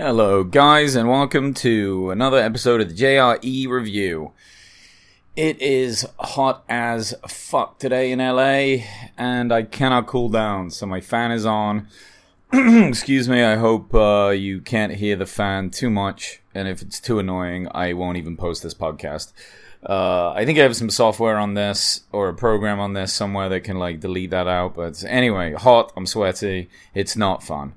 Hello, guys, and welcome to another episode of the JRE Review. It is hot as fuck today in LA, and I cannot cool down, so my fan is on. Excuse me, I hope uh, you can't hear the fan too much, and if it's too annoying, I won't even post this podcast. Uh, I think I have some software on this or a program on this somewhere that can like delete that out. But anyway, hot, I'm sweaty, it's not fun.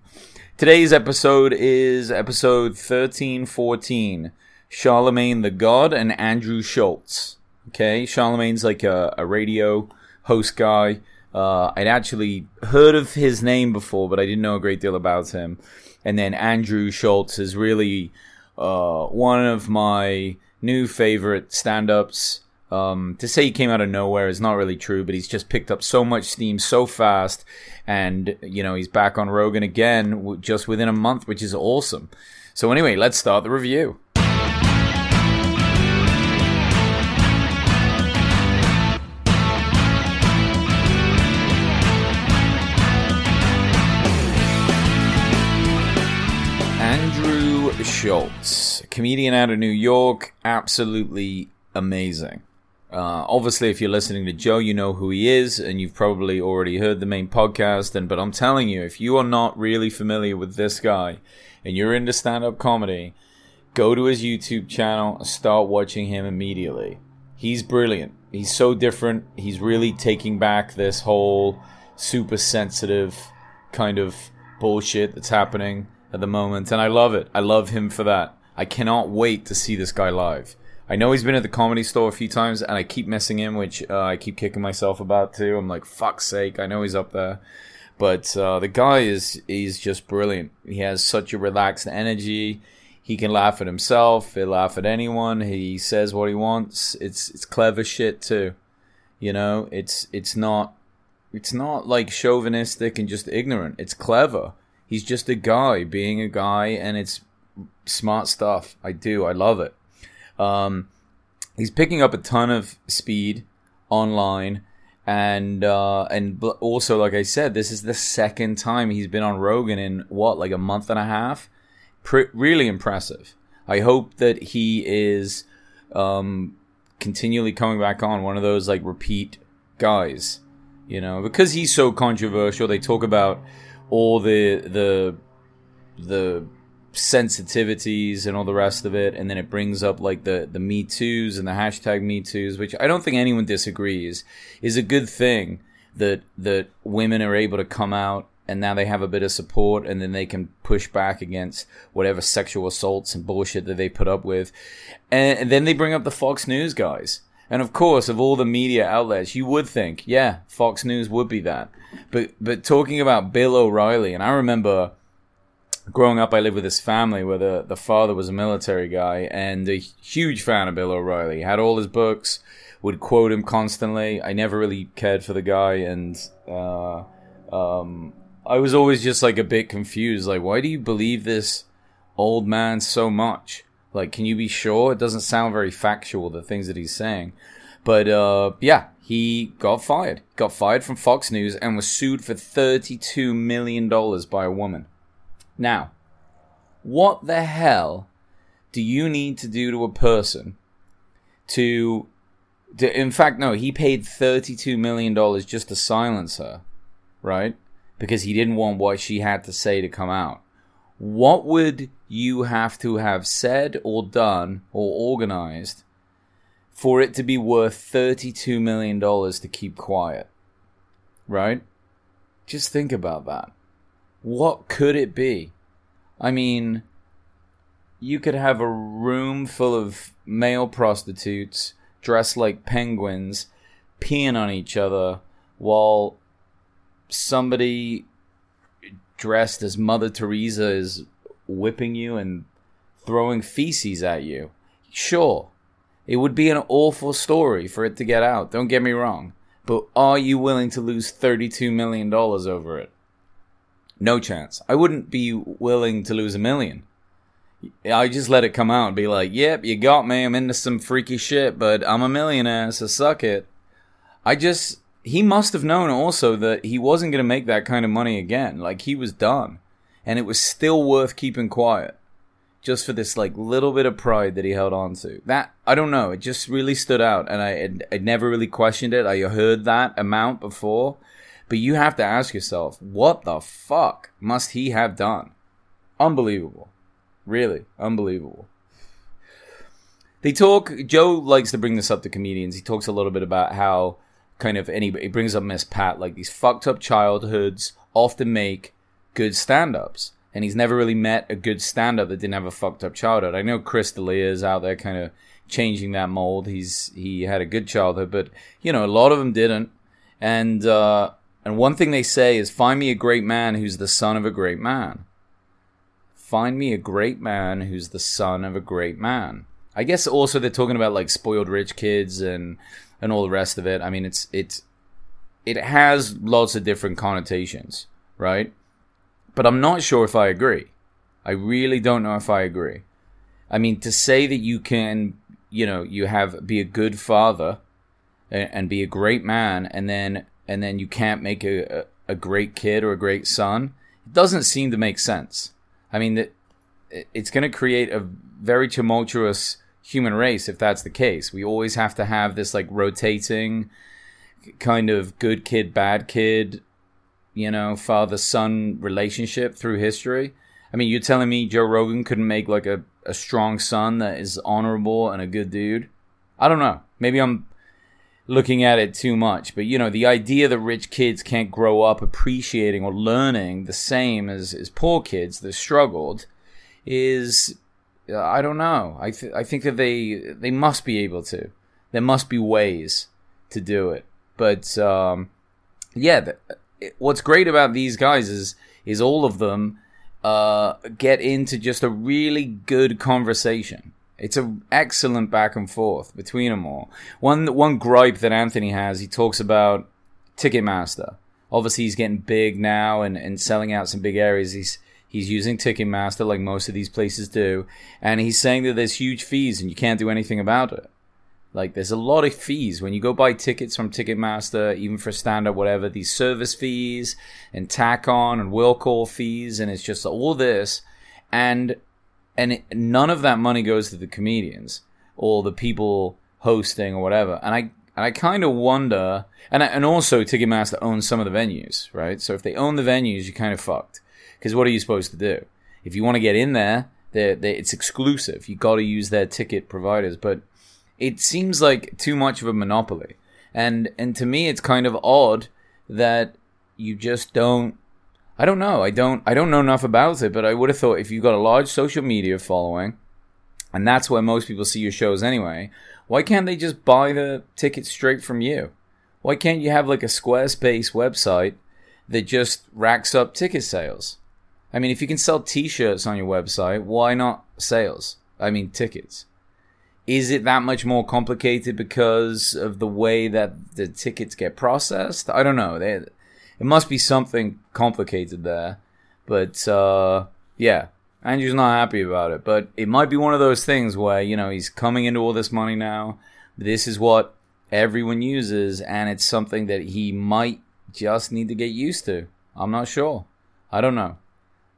Today's episode is episode 1314 Charlamagne tha God and Andrew Schulz. Okay, Charlamagne's like a, a radio host guy. Uh, I'd actually heard of his name before, but I didn't know a great deal about him. And then Andrew Schulz is really uh, one of my new favorite stand ups. Um, to say he came out of nowhere is not really true, but he's just picked up so much steam so fast, and you know he's back on Rogan again w- just within a month, which is awesome. So anyway, let's start the review. Andrew Schulz, comedian out of New York, absolutely amazing. Uh, obviously, if you're listening to Joe, you know who he is, and you've probably already heard the main podcast. And but I'm telling you, if you are not really familiar with this guy, and you're into stand-up comedy, go to his YouTube channel and start watching him immediately. He's brilliant. He's so different. He's really taking back this whole super sensitive kind of bullshit that's happening at the moment, and I love it. I love him for that. I cannot wait to see this guy live. I know he's been at the comedy store a few times, and I keep missing him, which uh, I keep kicking myself about too. I'm like, fuck's sake! I know he's up there, but uh, the guy is he's just brilliant. He has such a relaxed energy. He can laugh at himself. He'll laugh at anyone. He says what he wants. It's it's clever shit too. You know, it's it's not it's not like chauvinistic and just ignorant. It's clever. He's just a guy being a guy, and it's smart stuff. I do. I love it. Um, he's picking up a ton of speed online, and uh, and also, like I said, this is the second time he's been on Rogan in what, like a month and a half. Pre- really impressive. I hope that he is um, continually coming back on one of those like repeat guys, you know, because he's so controversial. They talk about all the the the sensitivities and all the rest of it, and then it brings up like the the Me Too's and the hashtag Me Too's, which I don't think anyone disagrees is a good thing that that women are able to come out and now they have a bit of support and then they can push back against whatever sexual assaults and bullshit that they put up with, and, and then they bring up the Fox News guys. And of course, of all the media outlets, you would think, yeah, Fox News would be that. But but talking about Bill O'Reilly, and I remember growing up, I lived with this family where the, the father was a military guy and a huge fan of Bill O'Reilly. Had all his books, would quote him constantly. I never really cared for the guy, and uh, um, I was always just like a bit confused. Like, why do you believe this old man so much? Like, can you be sure? It doesn't sound very factual, the things that he's saying. But uh, yeah, he got fired. Got fired from Fox News and was sued for $32 million by a woman. Now, what the hell do you need to do to a person to, to in fact, no, he paid $32 million just to silence her, right? Because he didn't want what she had to say to come out. What would you have to have said or done or organized for it to be worth $32 million to keep quiet? Right? Just think about that. What could it be? I mean, you could have a room full of male prostitutes dressed like penguins peeing on each other while somebody dressed as Mother Teresa is whipping you and throwing feces at you. Sure, it would be an awful story for it to get out, don't get me wrong. But are you willing to lose $32 million over it? No chance. I wouldn't be willing to lose a million. I just let it come out and be like, yep, you got me. I'm into some freaky shit, but I'm a millionaire, so suck it. I just, he must have known also that he wasn't going to make that kind of money again. Like, he was done. And it was still worth keeping quiet. just for this like little bit of pride that he held on to. That I don't know, it just really stood out, and I I never really questioned it. I heard that amount before, but you have to ask yourself, what the fuck must he have done? Unbelievable, really unbelievable. They talk. Joe likes to bring this up to comedians. He talks a little bit about how kind of and he, brings up Miss Pat like these fucked up childhoods often make good stand-ups and he's never really met a good stand-up that didn't have a fucked up childhood. I know Chris D'Elia is out there kind of changing that mold. He's he had a good childhood, but you know a lot of them didn't. And uh, and one thing they say is, find me a great man who's the son of a great man. Find me a great man who's the son of a great man. I guess also they're talking about like spoiled rich kids and and all the rest of it. I mean, it's it's it has lots of different connotations, right? But I'm not sure if I agree. I really don't know if I agree. I mean, to say that you can, you know, you have be a good father and, and be a great man, and then and then you can't make a, a, great kid or a great son, it doesn't seem to make sense. I mean, that it's going to create a very tumultuous human race if that's the case. We always have to have this like rotating kind of good kid, bad kid you know, father son relationship through history. I mean, you're telling me Joe Rogan couldn't make like a, a strong son that is honorable and a good dude? I don't know. Maybe I'm looking at it too much, but you know, the idea that rich kids can't grow up appreciating or learning the same as, as poor kids that struggled is I don't know. I th- I think that they they must be able to. There must be ways to do it. But um, yeah, what's great about these guys is is all of them uh, get into just a really good conversation. It's an excellent back and forth between them all. One one gripe that Anthony has, he talks about Ticketmaster. Obviously, he's getting big now and, and selling out some big areas. He's he's using Ticketmaster like most of these places do, and he's saying that there's huge fees and you can't do anything about it. Like there's a lot of fees when you go buy tickets from Ticketmaster, even for stand up, whatever. These service fees and tack on and will call fees, and it's just all this, and and it, none of that money goes to the comedians or the people hosting or whatever. And I and I kind of wonder, and I, and also Ticketmaster owns some of the venues, right? So if they own the venues, you're kind of fucked. Because what are you supposed to do? If you want to get in there, they're, they're, it's exclusive. You got to use their ticket providers, but it seems like too much of a monopoly. And and to me it's kind of odd that you just don't I don't know. I don't I don't know enough about it, but I would have thought if you got a large social media following, and that's where most people see your shows anyway, why can't they just buy the tickets straight from you? Why can't you have like a Squarespace website that just racks up ticket sales? I mean, if you can sell t-shirts on your website, why not sales? I mean, tickets. Is it that much more complicated because of the way that the tickets get processed? I don't know. They, it must be something complicated there. But uh, yeah, Andrew's not happy about it. But it might be one of those things where, you know, he's coming into all this money now. This is what everyone uses, and it's something that he might just need to get used to. I'm not sure. I don't know.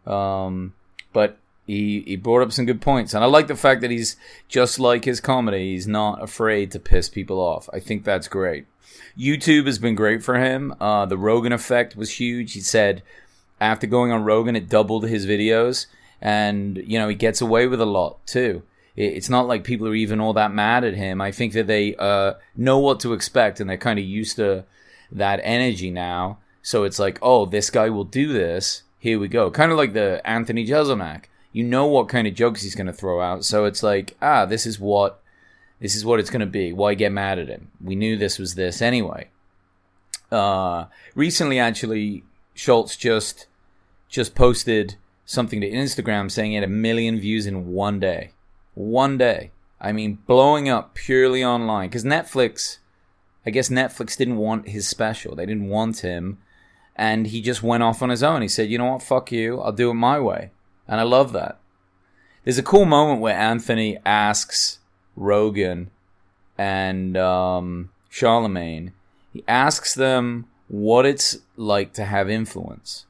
Um, but he he brought up some good points, and I like the fact that he's just like his comedy. He's not afraid to piss people off. I think that's great. YouTube has been great for him. Uh, the Rogan effect was huge. He said after going on Rogan, it doubled his videos, and you know he gets away with a lot too. It's not like people are even all that mad at him. I think that they uh, know what to expect, and they're kind of used to that energy now. So it's like, oh, this guy will do this. Here we go. Kind of like the Anthony Jeselnik you know what kind of jokes he's going to throw out. So it's like, ah, this is what this is what it's going to be. Why get mad at him? We knew this was this anyway. Uh, recently, actually, Schulz just just posted something to Instagram saying he had a million views in one day. One day. I mean, blowing up purely online because Netflix. I guess Netflix didn't want his special. They didn't want him, and he just went off on his own. He said, "You know what? Fuck you. I'll do it my way." And I love that. There's a cool moment where Anthony asks Rogan and um, Charlamagne, he asks them what it's like to have influence.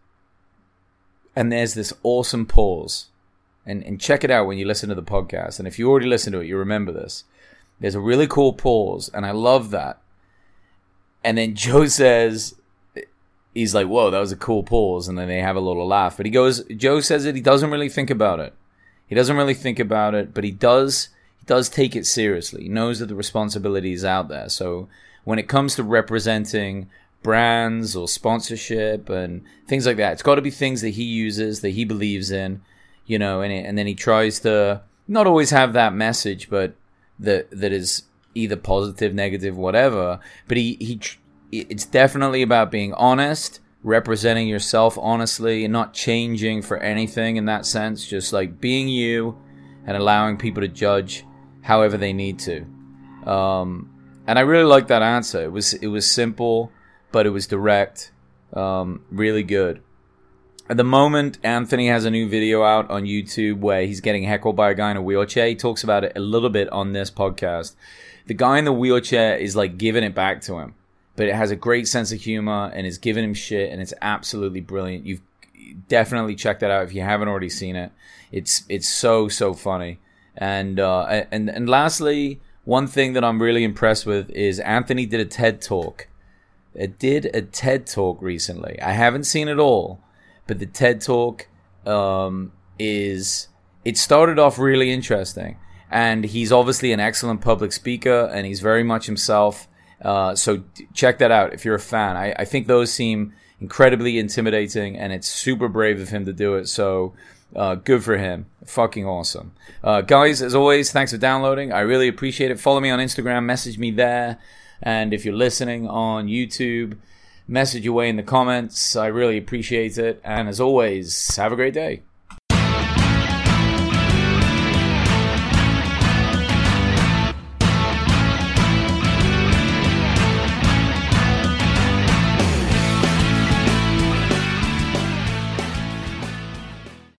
And there's this awesome pause. and, and check it out when you listen to the podcast. And if you already listened to it, you remember this. There's a really cool pause, and I love that. And then Joe says, he's like, whoa, that was a cool pause. And then they have a little laugh. But he goes, Joe says that he doesn't really think about it. He doesn't really think about it, but he does, he does take it seriously. He knows that the responsibility is out there. So when it comes to representing brands or sponsorship and things like that, it's got to be things that he uses, that he believes in, you know, and, it, and then he tries to not always have that message, but that, that is either positive, negative, whatever. But he, he, it's definitely about being honest, representing yourself honestly, and not changing for anything in that sense. Just like being you and allowing people to judge however they need to. Um, and I really like that answer. It was it was simple, but it was direct. Um, really good. At the moment, Anthony has a new video out on YouTube where he's getting heckled by a guy in a wheelchair. He talks about it a little bit on this podcast. The guy in the wheelchair is like giving it back to him but it has a great sense of humor and is giving him shit and it's absolutely brilliant. You've definitely check that out if you haven't already seen it. It's it's so so funny. And uh, and and lastly, one thing that I'm really impressed with is Anthony did a TED talk. It did a TED talk recently. I haven't seen it all, but the TED talk um, is it started off really interesting. And he's obviously an excellent public speaker, and he's very much himself uh, so check that out if you're a fan. I, I, think those seem incredibly intimidating, and it's super brave of him to do it. So uh, good for him. Fucking awesome. Uh, guys, as always, thanks for downloading. I really appreciate it. Follow me on Instagram, message me there. And if you're listening on YouTube, message away in the comments. I really appreciate it. And as always, have a great day.